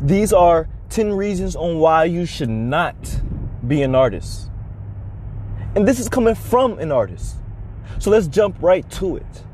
These are 10 reasons on why you should not be an artist. And this is coming from an artist. So let's jump right to it.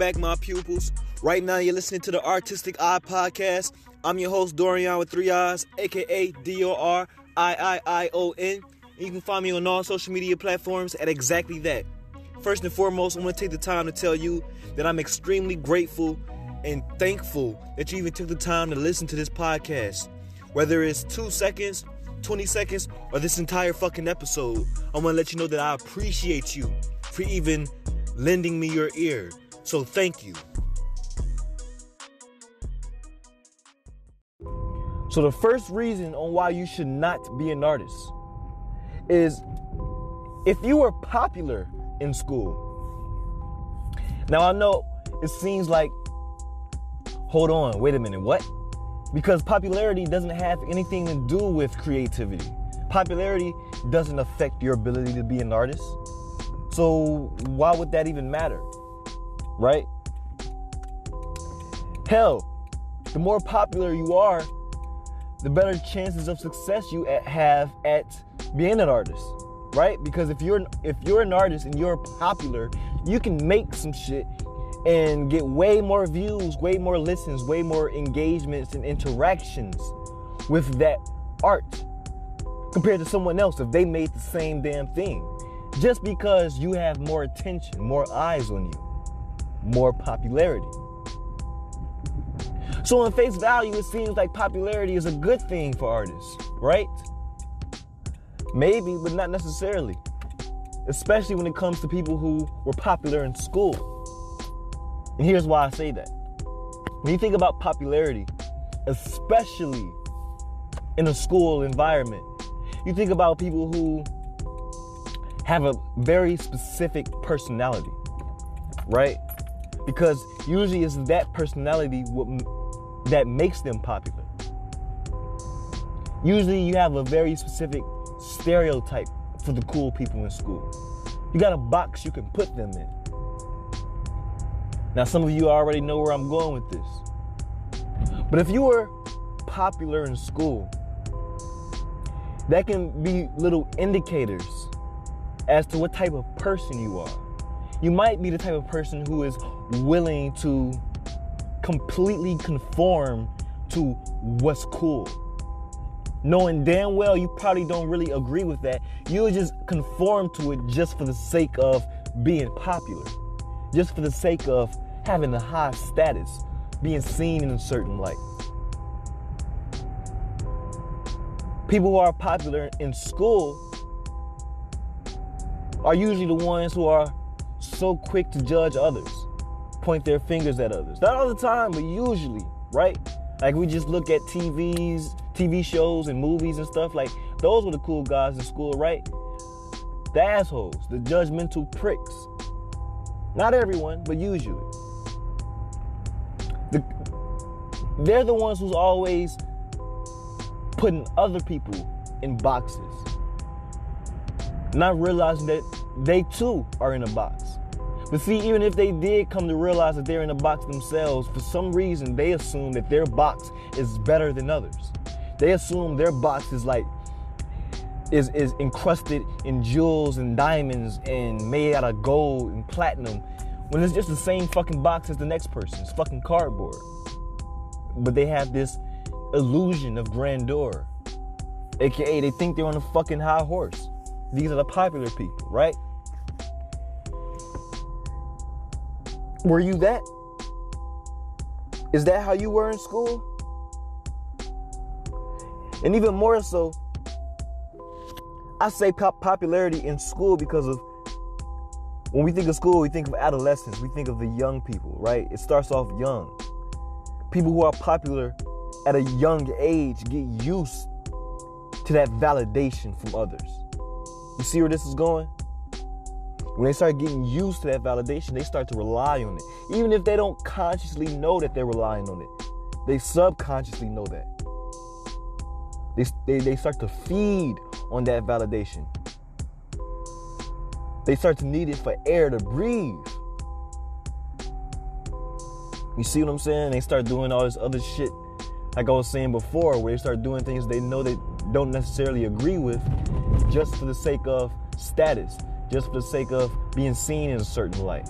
Back, my pupils. Right now, you're listening to the Artistic Eye Podcast. I'm your host, Dorian with three eyes, aka D O R I I I O N. You can find me on all social media platforms at exactly that. First and foremost, I want to take the time to tell you that I'm extremely grateful and thankful that you even took the time to listen to this podcast. Whether it's two seconds, 20 seconds, or this entire fucking episode, I want to let you know that I appreciate you for even lending me your ear. So thank you. So the first reason on why you should not be an artist is if you were popular in school. Now I know it seems like hold on, wait a minute, what? Because popularity doesn't have anything to do with creativity. Popularity doesn't affect your ability to be an artist. So why would that even matter? Right? Hell, the more popular you are, the better chances of success you have at being an artist, right? Because if you're if you're an artist and you're popular, you can make some shit and get way more views, way more listens, way more engagements and interactions with that art compared to someone else if they made the same damn thing. Just because you have more attention, more eyes on you, more popularity. So, on face value, it seems like popularity is a good thing for artists, right? Maybe, but not necessarily. Especially when it comes to people who were popular in school. And here's why I say that. When you think about popularity, especially in a school environment, you think about people who have a very specific personality, right? Because usually it's that personality that makes them popular. Usually you have a very specific stereotype for the cool people in school. You got a box you can put them in. Now, some of you already know where I'm going with this. But if you were popular in school, that can be little indicators as to what type of person you are. You might be the type of person who is willing to completely conform to what's cool. Knowing damn well you probably don't really agree with that. You'll just conform to it just for the sake of being popular, just for the sake of having a high status, being seen in a certain light. People who are popular in school are usually the ones who are so quick to judge others, point their fingers at others. Not all the time, but usually, right? Like we just look at TVs, TV shows and movies and stuff. Like those were the cool guys in school, right? The assholes, the judgmental pricks. Not everyone, but usually. The, they're the ones who's always putting other people in boxes not realizing that they too are in a box. But see, even if they did come to realize that they're in a box themselves, for some reason they assume that their box is better than others. They assume their box is like is is encrusted in jewels and diamonds and made out of gold and platinum when it's just the same fucking box as the next person's fucking cardboard. But they have this illusion of grandeur. AKA they think they're on a fucking high horse. These are the popular people, right? Were you that? Is that how you were in school? And even more so, I say pop- popularity in school because of When we think of school, we think of adolescence, we think of the young people, right? It starts off young. People who are popular at a young age get used to that validation from others. You see where this is going? When they start getting used to that validation, they start to rely on it. Even if they don't consciously know that they're relying on it, they subconsciously know that. They, they, they start to feed on that validation. They start to need it for air to breathe. You see what I'm saying? They start doing all this other shit, like I was saying before, where they start doing things they know they don't necessarily agree with just for the sake of status, just for the sake of being seen in a certain light.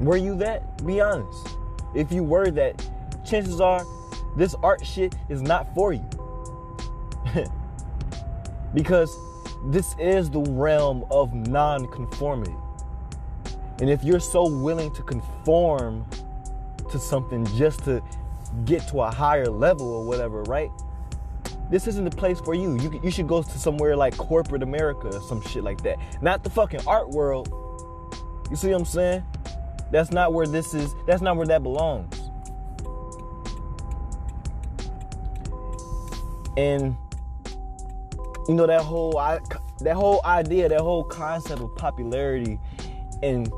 Were you that? Be honest. If you were that, chances are this art shit is not for you. because this is the realm of non-conformity. And if you're so willing to conform to something just to get to a higher level or whatever, right? This isn't the place for you. You, you should go to somewhere like corporate America or some shit like that. Not the fucking art world. You see what I'm saying? That's not where this is, that's not where that belongs. And you know that whole that whole idea, that whole concept of popularity and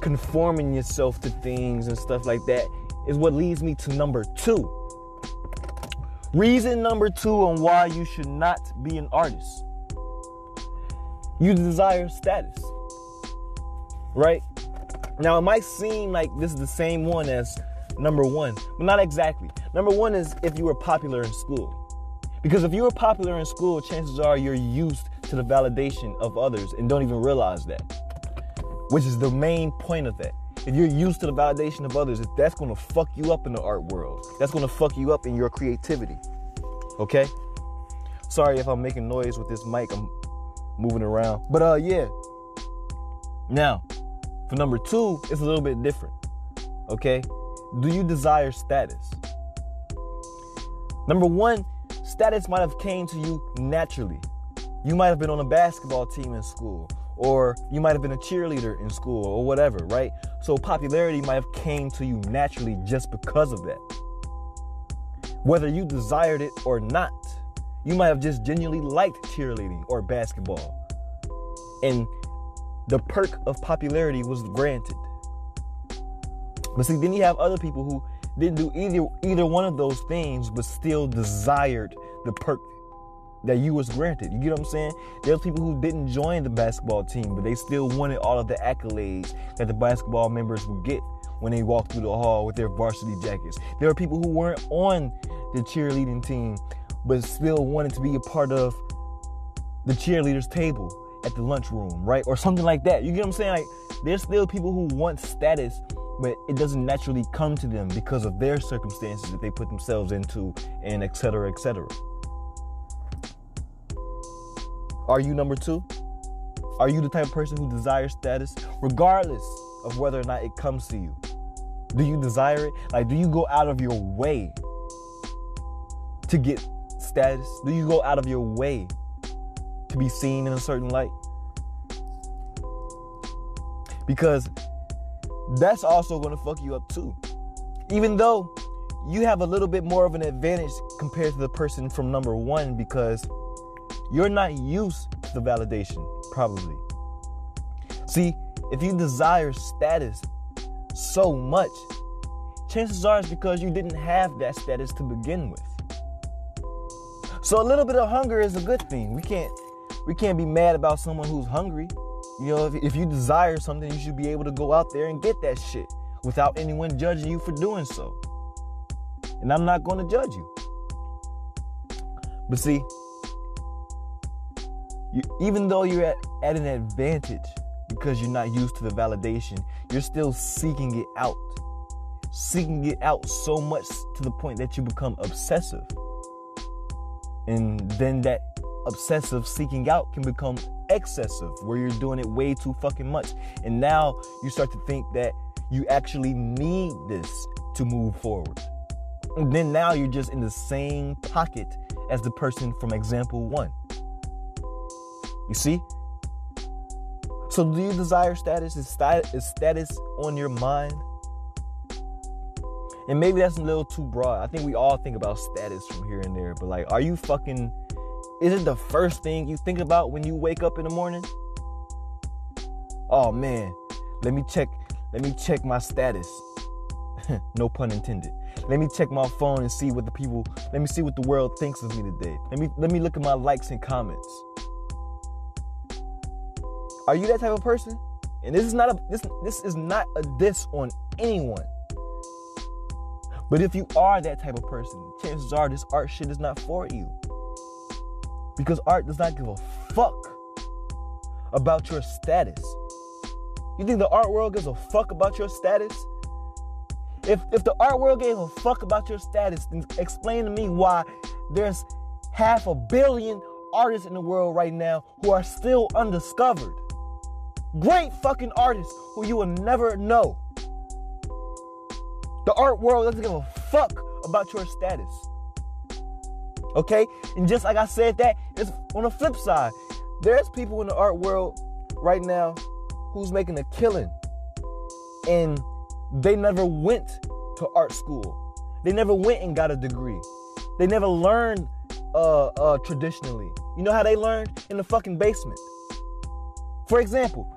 conforming yourself to things and stuff like that is what leads me to number 2. Reason number 2 on why you should not be an artist. You desire status. Right? Now, it might seem like this is the same one as number 1, but not exactly. Number 1 is if you were popular in school. Because if you were popular in school, chances are you're used to the validation of others and don't even realize that. Which is the main point of that. If you're used to the validation of others, that's gonna fuck you up in the art world. That's gonna fuck you up in your creativity. Okay? Sorry if I'm making noise with this mic. I'm moving around. But uh yeah. Now, for number two, it's a little bit different. Okay? Do you desire status? Number one, status might have came to you naturally. You might have been on a basketball team in school, or you might have been a cheerleader in school, or whatever, right? So popularity might have came to you naturally just because of that. Whether you desired it or not, you might have just genuinely liked cheerleading or basketball. And the perk of popularity was granted. But see, then you have other people who didn't do either either one of those things, but still desired the perk that you was granted. You get what I'm saying? There's people who didn't join the basketball team, but they still wanted all of the accolades that the basketball members would get when they walked through the hall with their varsity jackets. There are people who weren't on the cheerleading team, but still wanted to be a part of the cheerleaders table at the lunchroom, right? Or something like that. You get what I'm saying? Like there's still people who want status but it doesn't naturally come to them because of their circumstances that they put themselves into and etc etc are you number two? Are you the type of person who desires status regardless of whether or not it comes to you? Do you desire it? Like do you go out of your way to get status? Do you go out of your way to be seen in a certain light? Because that's also going to fuck you up too. Even though you have a little bit more of an advantage compared to the person from number one because you're not used to validation, probably. See, if you desire status so much, chances are it's because you didn't have that status to begin with. So a little bit of hunger is a good thing. We can't we can't be mad about someone who's hungry. You know, if, if you desire something, you should be able to go out there and get that shit without anyone judging you for doing so. And I'm not going to judge you. But see, you, even though you're at, at an advantage because you're not used to the validation, you're still seeking it out. Seeking it out so much to the point that you become obsessive. And then that obsessive seeking out can become excessive, where you're doing it way too fucking much. And now you start to think that you actually need this to move forward. And then now you're just in the same pocket as the person from example one. You see? So do you desire status? Is status, on your mind? And maybe that's a little too broad. I think we all think about status from here and there, but like, are you fucking? Is it the first thing you think about when you wake up in the morning? Oh man, let me check. Let me check my status. no pun intended. Let me check my phone and see what the people. Let me see what the world thinks of me today. Let me let me look at my likes and comments. Are you that type of person? And this is not a this this is not a diss on anyone. But if you are that type of person, chances are this art shit is not for you. Because art does not give a fuck about your status. You think the art world gives a fuck about your status? If if the art world gave a fuck about your status, then explain to me why there's half a billion artists in the world right now who are still undiscovered. Great fucking artists who you will never know. The art world doesn't give a fuck about your status. Okay? And just like I said that, it's on the flip side. There's people in the art world right now who's making a killing. And they never went to art school. They never went and got a degree. They never learned uh, uh, traditionally. You know how they learned? In the fucking basement. For example,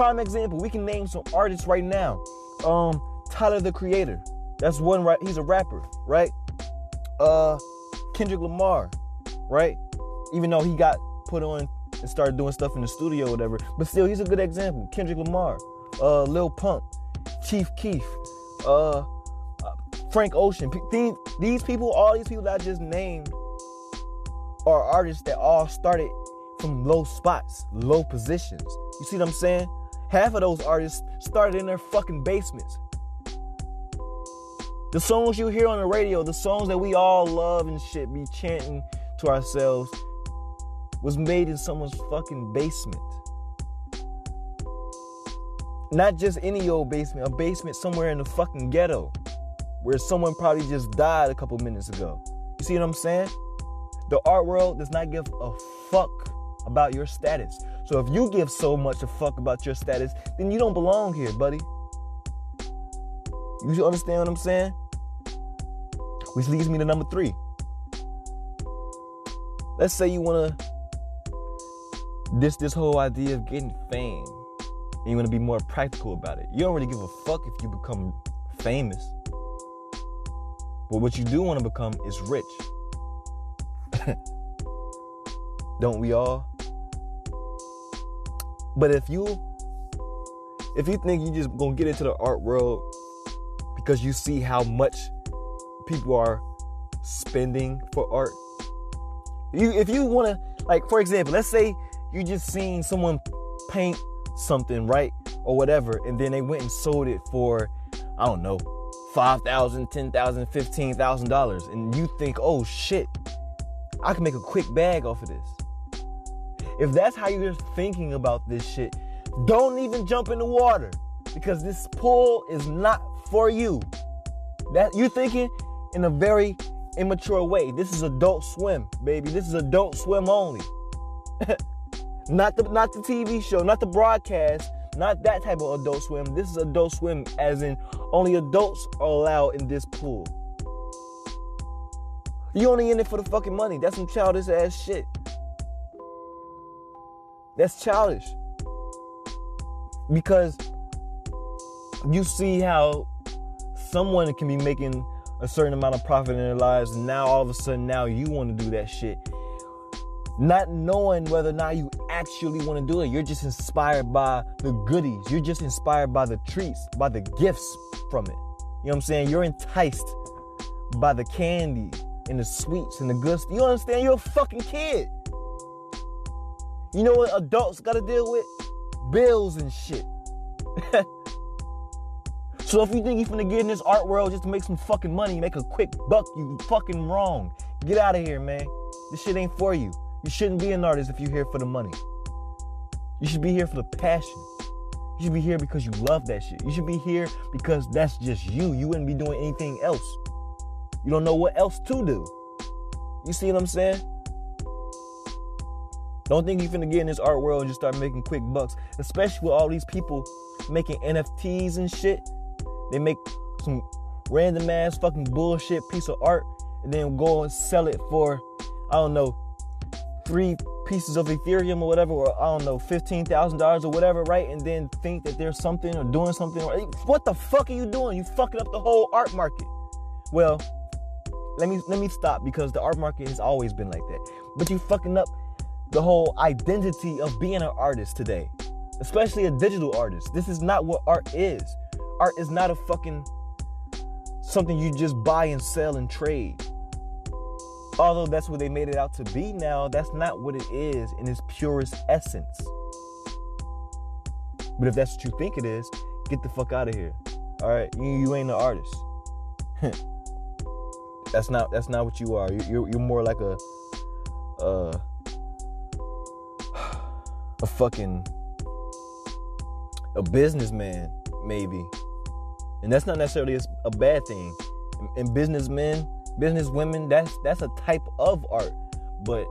prime example, we can name some artists right now. Um, Tyler the Creator. That's one right. He's a rapper, right? Uh, Kendrick Lamar, right? Even though he got put on and started doing stuff in the studio or whatever, but still, he's a good example. Kendrick Lamar, uh, Lil Pump, Chief Keef, uh, Frank Ocean. These, these people, all these people that I just named, are artists that all started from low spots, low positions. You see what I'm saying? Half of those artists started in their fucking basements. The songs you hear on the radio, the songs that we all love and shit, be chanting to ourselves, was made in someone's fucking basement. Not just any old basement, a basement somewhere in the fucking ghetto where someone probably just died a couple minutes ago. You see what I'm saying? The art world does not give a fuck about your status. So if you give so much a fuck about your status, then you don't belong here, buddy. You understand what I'm saying? Which leads me to number three. Let's say you wanna this this whole idea of getting fame. And you wanna be more practical about it. You don't really give a fuck if you become famous. But what you do want to become is rich. don't we all? But if you if you think you just gonna get into the art world because you see how much people are spending for art, you if you wanna like for example, let's say you just seen someone paint something, right? Or whatever, and then they went and sold it for, I don't know, five thousand, ten thousand, fifteen thousand dollars, and you think, oh shit, I can make a quick bag off of this. If that's how you're thinking about this shit, don't even jump in the water because this pool is not for you. That you're thinking in a very immature way. This is adult swim, baby. This is adult swim only. not the not the TV show, not the broadcast, not that type of adult swim. This is adult swim as in only adults are allowed in this pool. You only in it for the fucking money. That's some childish ass shit. That's childish. Because you see how someone can be making a certain amount of profit in their lives, and now all of a sudden, now you want to do that shit. Not knowing whether or not you actually want to do it. You're just inspired by the goodies. You're just inspired by the treats, by the gifts from it. You know what I'm saying? You're enticed by the candy and the sweets and the goods. You understand? You're a fucking kid. You know what adults gotta deal with? Bills and shit. so if you think you're gonna get in this art world just to make some fucking money, make a quick buck, you fucking wrong. Get out of here, man. This shit ain't for you. You shouldn't be an artist if you're here for the money. You should be here for the passion. You should be here because you love that shit. You should be here because that's just you. You wouldn't be doing anything else. You don't know what else to do. You see what I'm saying? Don't think you're finna get in this art world and just start making quick bucks, especially with all these people making NFTs and shit. They make some random ass fucking bullshit piece of art and then go and sell it for, I don't know, three pieces of Ethereum or whatever, or I don't know, $15,000 or whatever, right? And then think that there's something or doing something. What the fuck are you doing? You fucking up the whole art market. Well, let me let me stop because the art market has always been like that. But you fucking up the whole identity of being an artist today, especially a digital artist. This is not what art is. Art is not a fucking something you just buy and sell and trade. Although that's what they made it out to be now, that's not what it is in its purest essence. But if that's what you think it is, get the fuck out of here. All right, you, you ain't an artist. that's not that's not what you are. You're, you're more like a uh, a fucking a businessman maybe, and that's not necessarily a, bad thing. And businessmen business women, that's that's a type of art. But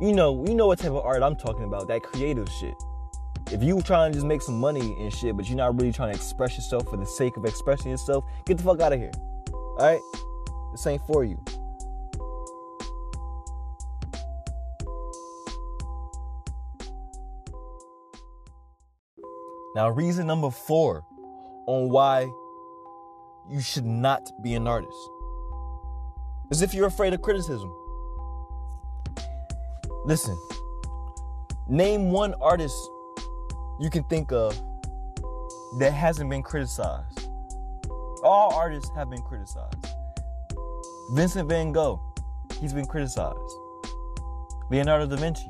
you know, you know what type of art I'm talking about, that creative shit. If you trying to just make some money and shit, but you're not really trying to express yourself for the sake of expressing yourself, get the fuck out of here. Alright? This ain't for you. Now, reason number four on why you should not be an artist is if you're afraid of criticism. Listen, name one artist you can think of that hasn't been criticized. All artists have been criticized. Vincent van Gogh, he's been criticized. Leonardo da Vinci,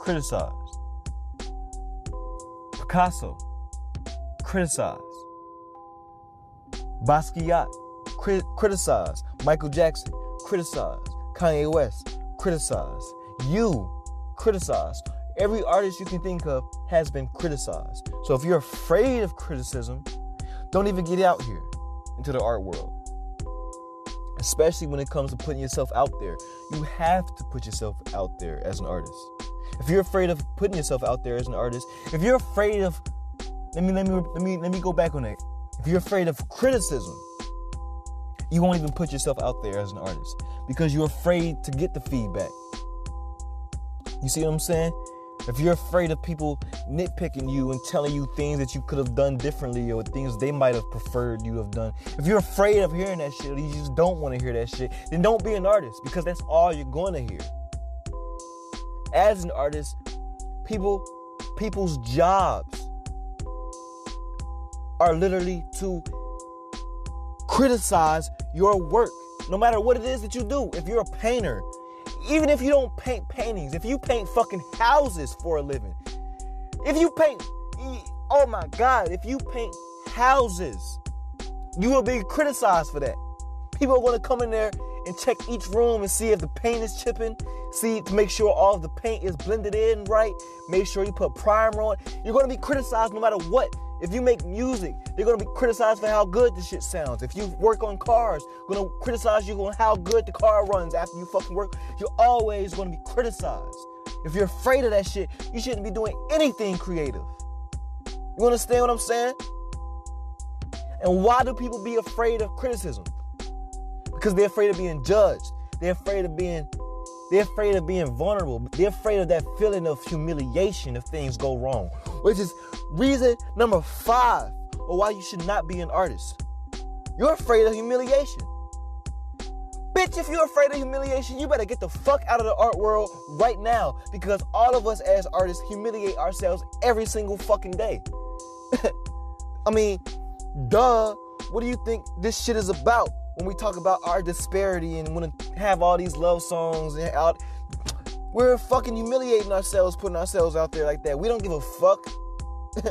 criticized. Picasso, criticized. Basquiat, crit- criticized. Michael Jackson, criticized. Kanye West, criticized. You, criticized. Every artist you can think of has been criticized. So if you're afraid of criticism, don't even get out here into the art world. Especially when it comes to putting yourself out there. You have to put yourself out there as an artist. If you're afraid of putting yourself out there as an artist, if you're afraid of let me let me let me let me go back on that. If you're afraid of criticism, you won't even put yourself out there as an artist because you're afraid to get the feedback. You see what I'm saying? If you're afraid of people nitpicking you and telling you things that you could have done differently or things they might have preferred you have done, if you're afraid of hearing that shit or you just don't want to hear that shit, then don't be an artist because that's all you're going to hear. As an artist, people people's jobs are literally to criticize your work, no matter what it is that you do. If you're a painter, even if you don't paint paintings, if you paint fucking houses for a living, if you paint, oh my God, if you paint houses, you will be criticized for that. People are going to come in there and check each room and see if the paint is chipping, see to make sure all the paint is blended in right, make sure you put primer on. You're going to be criticized no matter what. If you make music, they're gonna be criticized for how good the shit sounds. If you work on cars, gonna criticize you on how good the car runs after you fucking work. You're always gonna be criticized. If you're afraid of that shit, you shouldn't be doing anything creative. You understand what I'm saying? And why do people be afraid of criticism? Because they're afraid of being judged. They're afraid of being they're afraid of being vulnerable. They're afraid of that feeling of humiliation if things go wrong. Which is reason number five of why you should not be an artist. You're afraid of humiliation. Bitch, if you're afraid of humiliation, you better get the fuck out of the art world right now because all of us as artists humiliate ourselves every single fucking day. I mean, duh. What do you think this shit is about? When we talk about our disparity and want to have all these love songs and out, we're fucking humiliating ourselves, putting ourselves out there like that. We don't give a fuck.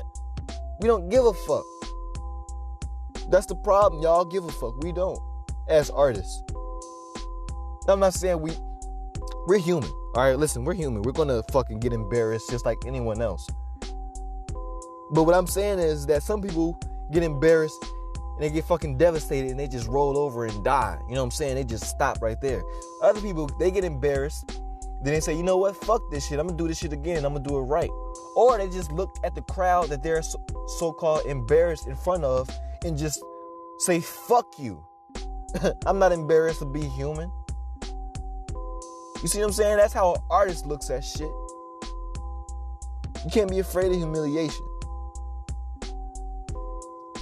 we don't give a fuck. That's the problem. Y'all give a fuck. We don't, as artists. I'm not saying we we're human. All right, listen, we're human. We're gonna fucking get embarrassed just like anyone else. But what I'm saying is that some people get embarrassed and they get fucking devastated and they just roll over and die. You know what I'm saying? They just stop right there. Other people, they get embarrassed Then they say, you know what? Fuck this shit. I'm gonna do this shit again. I'm gonna do it right. Or they just look at the crowd that they're so called embarrassed in front of and just say, fuck you. I'm not embarrassed to be human. You see what I'm saying? That's how an artist looks at shit. You can't be afraid of humiliation.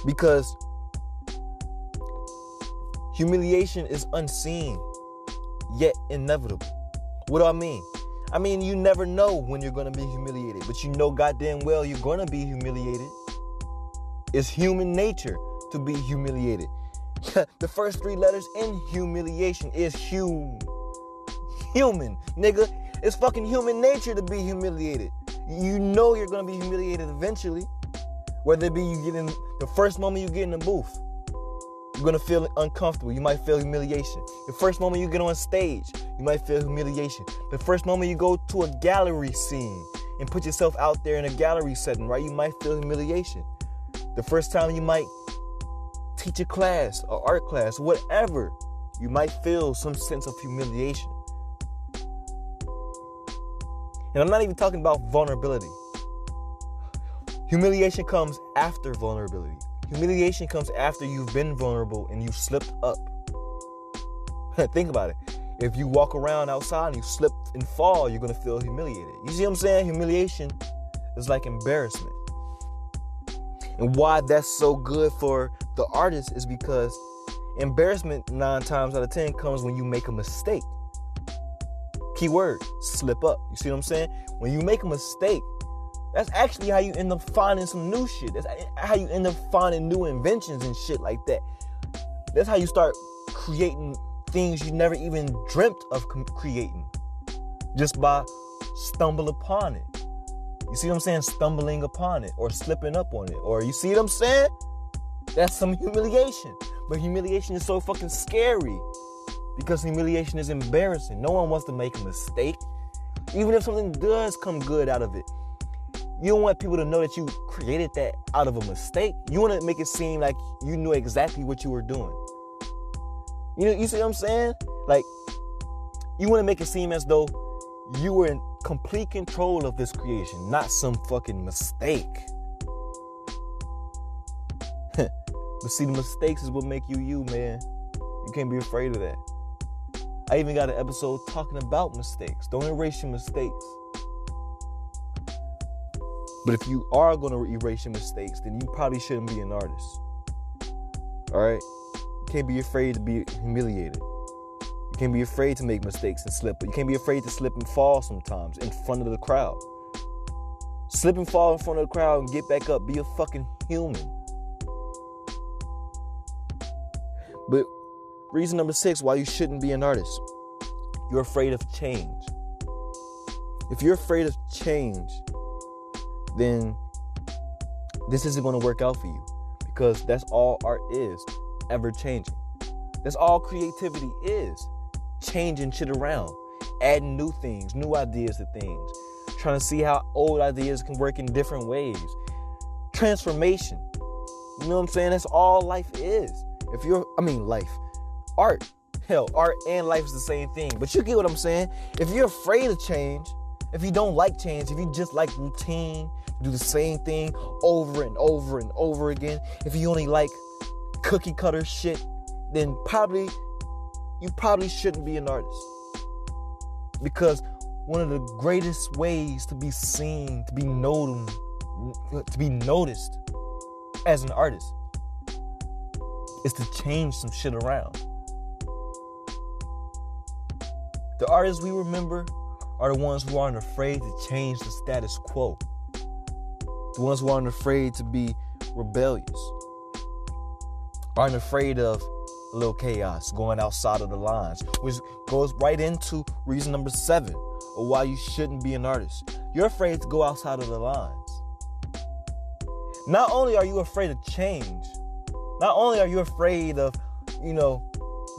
Because humiliation is unseen, yet inevitable. What do I mean? I mean, you never know when you're gonna be humiliated, but you know goddamn well you're gonna be humiliated. It's human nature to be humiliated. the first three letters in humiliation is hum. Human, nigga. It's fucking human nature to be humiliated. You know you're gonna be humiliated eventually. Whether it be you get in the first moment you get in the booth, you're gonna feel uncomfortable. You might feel humiliation. The first moment you get on stage, you might feel humiliation. The first moment you go to a gallery scene and put yourself out there in a gallery setting, right? You might feel humiliation. The first time you might teach a class, or art class, whatever, you might feel some sense of humiliation. And I'm not even talking about vulnerability. Humiliation comes after vulnerability. Humiliation comes after you've been vulnerable and you slipped up. Think about it. If you walk around outside and you slip and fall, you're gonna feel humiliated. You see what I'm saying? Humiliation is like embarrassment. And why that's so good for the artist is because embarrassment nine times out of ten comes when you make a mistake. Keyword, slip up. You see what I'm saying? When you make a mistake, that's actually how you end up finding some new shit. That's how you end up finding new inventions and shit like that. That's how you start creating things you never even dreamt of creating just by stumble upon it. You see what I'm saying? Stumbling upon it or slipping up on it. Or you see what I'm saying? That's some humiliation. But humiliation is so fucking scary because humiliation is embarrassing. No one wants to make a mistake. Even if something does come good out of it, you don't want people to know that you created that out of a mistake. You want to make it seem like you knew exactly what you were doing. You know, you see what I'm saying? Like, you want to make it seem as though you were in complete control of this creation, not some fucking mistake. but see, the mistakes is what make you you, man. You can't be afraid of that. I even got an episode talking about mistakes. Don't erase your mistakes. But if you are going to erase your mistakes, then you probably shouldn't be an artist. All right? You can't be afraid to be humiliated. You can't be afraid to make mistakes and slip. But you can't be afraid to slip and fall sometimes in front of the crowd. Slip and fall in front of the crowd and get back up. Be a fucking human. But reason number six why you shouldn't be an artist you're afraid of change. If you're afraid of change, then this isn't going to work out for you because that's all art is ever changing. That's all creativity is changing shit around, adding new things, new ideas to things, trying to see how old ideas can work in different ways. Transformation. You know what I'm saying? That's all life is. If you're, I mean, life, art, hell, art and life is the same thing. But you get what I'm saying? If you're afraid of change, if you don't like change, if you just like routine, do the same thing over and over and over again, if you only like cookie cutter shit, then probably you probably shouldn't be an artist. Because one of the greatest ways to be seen, to be known, to be noticed as an artist is to change some shit around. The artists we remember are the ones who aren't afraid to change the status quo. The ones who aren't afraid to be rebellious. Aren't afraid of a little chaos going outside of the lines, which goes right into reason number seven of why you shouldn't be an artist. You're afraid to go outside of the lines. Not only are you afraid of change, not only are you afraid of, you know,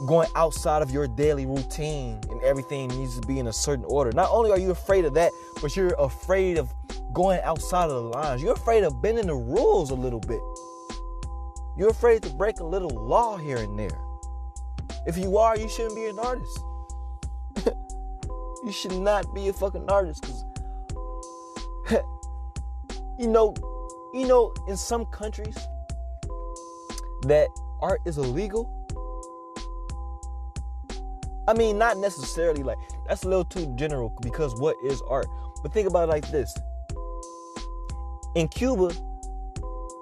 going outside of your daily routine and everything needs to be in a certain order. Not only are you afraid of that, but you're afraid of going outside of the lines. You're afraid of bending the rules a little bit. You're afraid to break a little law here and there. If you are, you shouldn't be an artist. You should not be a fucking artist because you know, you know, in some countries that art is illegal. I mean, not necessarily like that's a little too general because what is art? But think about it like this. In Cuba,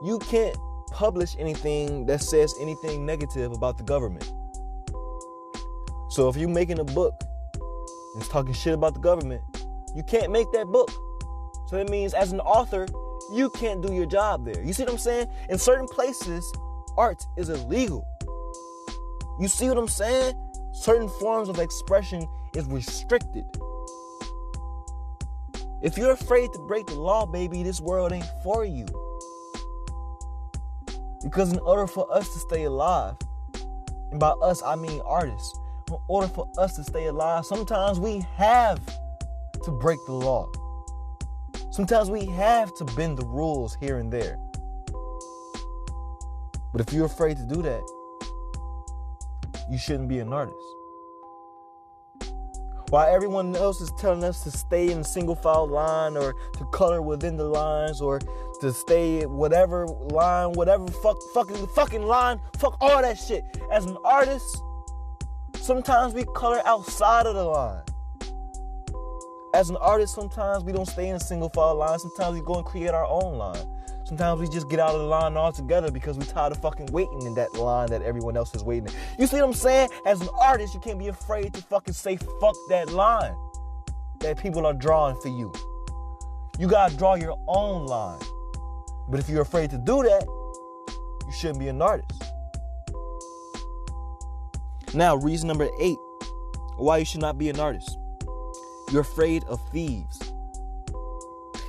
you can't publish anything that says anything negative about the government. So if you're making a book and it's talking shit about the government, you can't make that book. So that means as an author, you can't do your job there. You see what I'm saying? In certain places, art is illegal. You see what I'm saying? Certain forms of expression is restricted. If you're afraid to break the law, baby, this world ain't for you. Because in order for us to stay alive, and by us I mean artists, in order for us to stay alive, sometimes we have to break the law. Sometimes we have to bend the rules here and there. But if you're afraid to do that, you shouldn't be an artist. While everyone else is telling us to stay in single file line or to color within the lines or to stay whatever line, whatever fuck fucking fucking line, fuck all that shit. As an artist, sometimes we color outside of the line. As an artist, sometimes we don't stay in single file line. Sometimes we go and create our own line. Sometimes we just get out of the line altogether because we're tired of fucking waiting in that line that everyone else is waiting in. You see what I'm saying? As an artist, you can't be afraid to fucking say fuck that line that people are drawing for you. You gotta draw your own line. But if you're afraid to do that, you shouldn't be an artist. Now, reason number eight why you should not be an artist. You're afraid of thieves.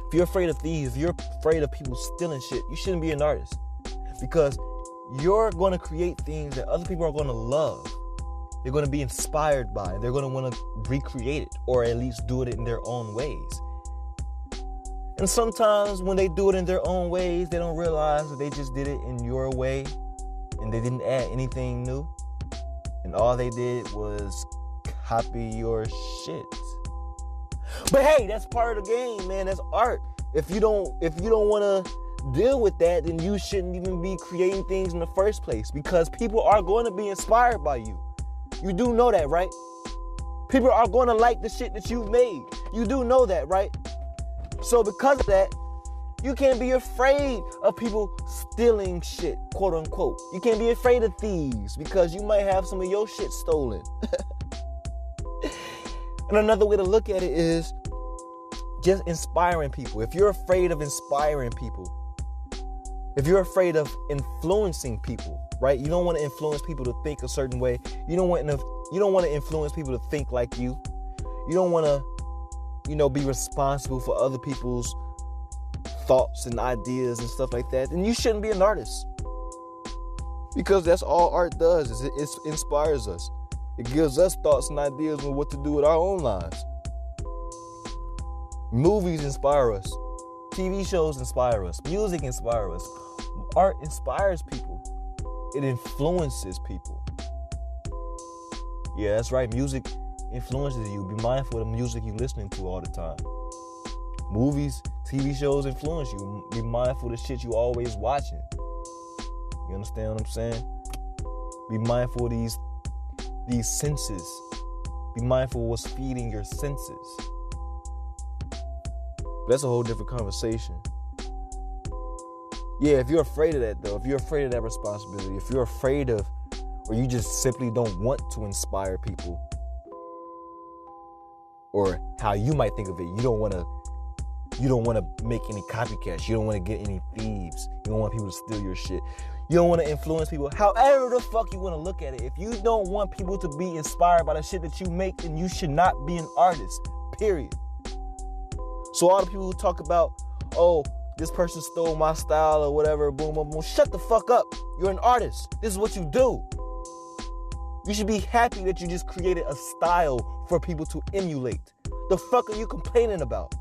If you're afraid of thieves, if you're afraid of people stealing shit, you shouldn't be an artist. Because you're going to create things that other people are going to love. They're going to be inspired by. They're going to want to recreate it or at least do it in their own ways. And sometimes when they do it in their own ways, they don't realize that they just did it in your way and they didn't add anything new. And all they did was copy your shit. But hey, that's part of the game, man. That's art. If you don't if you don't want to deal with that, then you shouldn't even be creating things in the first place because people are going to be inspired by you. You do know that, right? People are going to like the shit that you've made. You do know that, right? So because of that, you can't be afraid of people stealing shit, quote unquote. You can't be afraid of thieves because you might have some of your shit stolen. and another way to look at it is just inspiring people. If you're afraid of inspiring people, if you're afraid of influencing people, right? You don't want to influence people to think a certain way. You don't want to you don't want to influence people to think like you. You don't want to you know be responsible for other people's thoughts and ideas and stuff like that. Then you shouldn't be an artist. Because that's all art does is it, it inspires us. It gives us thoughts and ideas on what to do with our own lives. Movies inspire us. TV shows inspire us. Music inspires us. Art inspires people. It influences people. Yeah, that's right. Music influences you. Be mindful of the music you're listening to all the time. Movies, TV shows influence you. Be mindful of the shit you always watching. You understand what I'm saying? Be mindful of these these senses. Be mindful of what's feeding your senses. That's a whole different conversation. Yeah, if you're afraid of that though, if you're afraid of that responsibility, if you're afraid of or you just simply don't want to inspire people or how you might think of it, you don't want to you don't want to make any copycats. You don't want to get any thieves. You don't want people to steal your shit. You don't want to influence people. However the fuck you want to look at it. If you don't want people to be inspired by the shit that you make, then you should not be an artist. Period. So all the people who talk about, oh, this person stole my style or whatever, boom, boom, boom. Shut the fuck up. You're an artist. This is what you do. You should be happy that you just created a style for people to emulate. The fuck are you complaining about?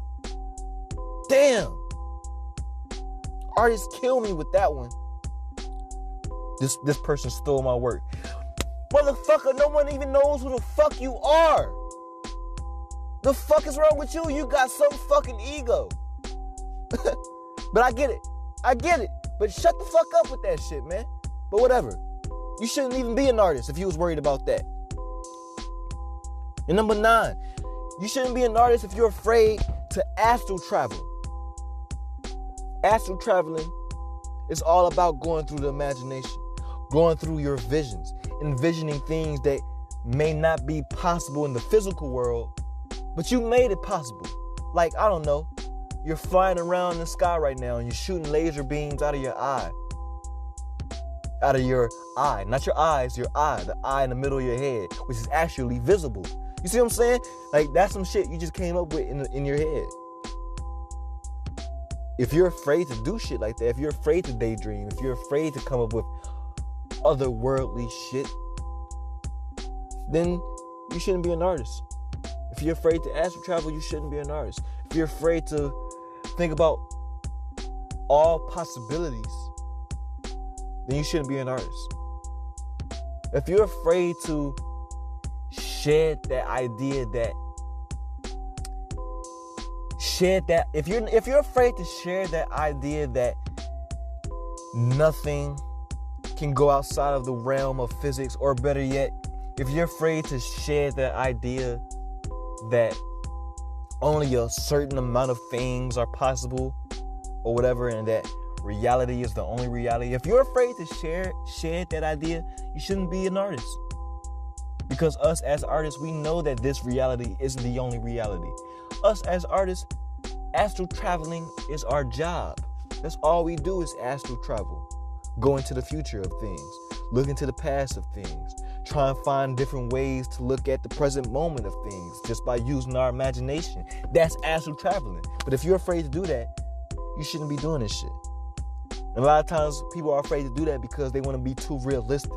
Damn. Artists kill me with that one. This this person stole my work. Motherfucker, no one even knows who the fuck you are. The fuck is wrong with you? You got some fucking ego. but I get it. I get it. But shut the fuck up with that shit, man. But whatever. You shouldn't even be an artist if you was worried about that. And number nine, you shouldn't be an artist if you're afraid to astral travel. Astral traveling is all about going through the imagination, going through your visions, envisioning things that may not be possible in the physical world, but you made it possible. Like, I don't know, you're flying around in the sky right now and you're shooting laser beams out of your eye. Out of your eye, not your eyes, your eye, the eye in the middle of your head, which is actually visible. You see what I'm saying? Like, that's some shit you just came up with in, in your head. If you're afraid to do shit like that, if you're afraid to daydream, if you're afraid to come up with otherworldly shit, then you shouldn't be an artist. If you're afraid to astral travel, you shouldn't be an artist. If you're afraid to think about all possibilities, then you shouldn't be an artist. If you're afraid to shed that idea that shed that if you're if you're afraid to share that idea that nothing can go outside of the realm of physics or better yet if you're afraid to share the idea that only a certain amount of things are possible or whatever and that reality is the only reality if you're afraid to share share that idea you shouldn't be an artist. Because us as artists we know that this reality isn't the only reality. Us as artists astral traveling is our job. That's all we do is astral travel go into the future of things look into the past of things try and find different ways to look at the present moment of things just by using our imagination. That's astral traveling. But if you're afraid to do that, you shouldn't be doing this shit. And a lot of times people are afraid to do that because they want to be too realistic.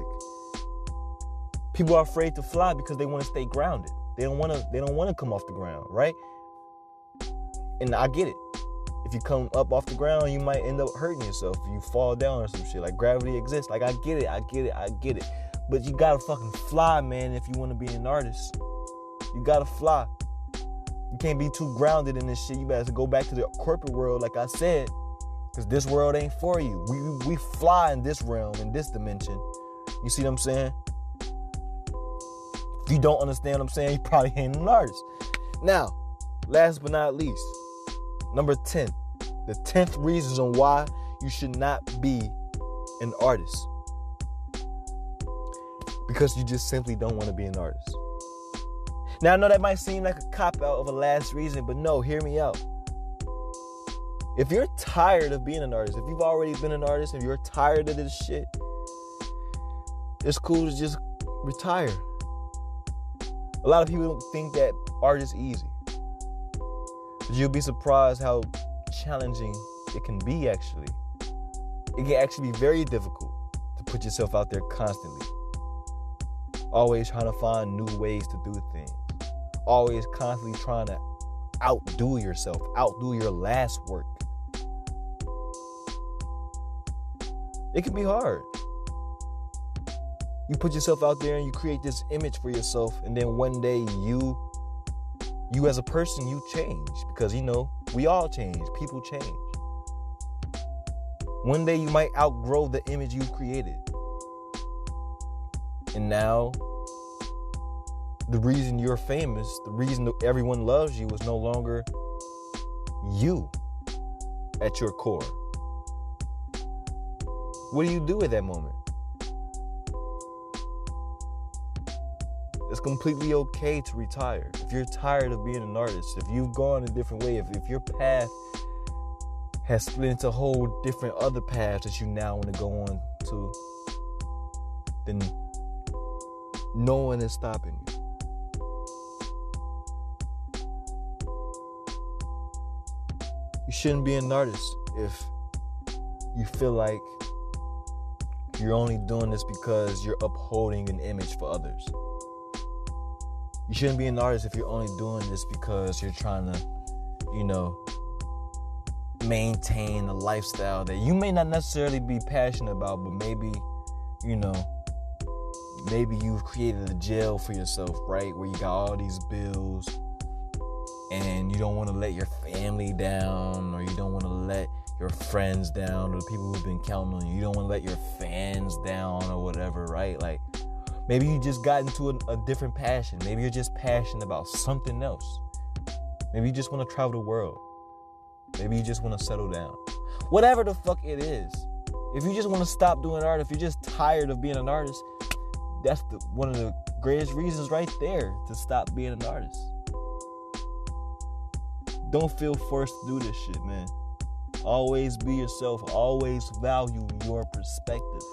People are afraid to fly because they want to stay grounded. They don't want to they don't want to come off the ground, right? And I get it. If you come up off the ground, you might end up hurting yourself. If you fall down or some shit. Like gravity exists. Like I get it, I get it, I get it. But you gotta fucking fly, man, if you wanna be an artist. You gotta fly. You can't be too grounded in this shit. You better go back to the corporate world, like I said, because this world ain't for you. We we fly in this realm, in this dimension. You see what I'm saying? If you don't understand what I'm saying, you probably ain't an artist. Now, last but not least, number 10. The 10th reason on why you should not be an artist because you just simply don't want to be an artist. Now, I know that might seem like a cop out of a last reason, but no, hear me out. If you're tired of being an artist, if you've already been an artist and you're tired of this shit, it's cool to just retire. A lot of people don't think that art is easy. But you'll be surprised how challenging it can be, actually. It can actually be very difficult to put yourself out there constantly always trying to find new ways to do things, always constantly trying to outdo yourself, outdo your last work. It can be hard. You put yourself out there and you create this image for yourself, and then one day you, you as a person, you change because you know we all change. People change. One day you might outgrow the image you created. And now, the reason you're famous, the reason everyone loves you is no longer you at your core. What do you do at that moment? It's completely okay to retire. If you're tired of being an artist, if you've gone a different way, if, if your path has split into whole different other paths that you now want to go on to, then no one is stopping you. You shouldn't be an artist if you feel like you're only doing this because you're upholding an image for others. You shouldn't be an artist if you're only doing this because you're trying to, you know, maintain a lifestyle that you may not necessarily be passionate about, but maybe, you know, maybe you've created a jail for yourself, right? Where you got all these bills, and you don't want to let your family down, or you don't want to let your friends down, or the people who've been counting on you, you don't want to let your fans down, or whatever, right? Like, maybe you just got into a, a different passion. Maybe you're just passionate about something else. Maybe you just want to travel the world. Maybe you just want to settle down. Whatever the fuck it is. If you just want to stop doing art, if you're just tired of being an artist, that's the, one of the greatest reasons right there to stop being an artist. Don't feel forced to do this shit, man. Always be yourself. Always value your perspective.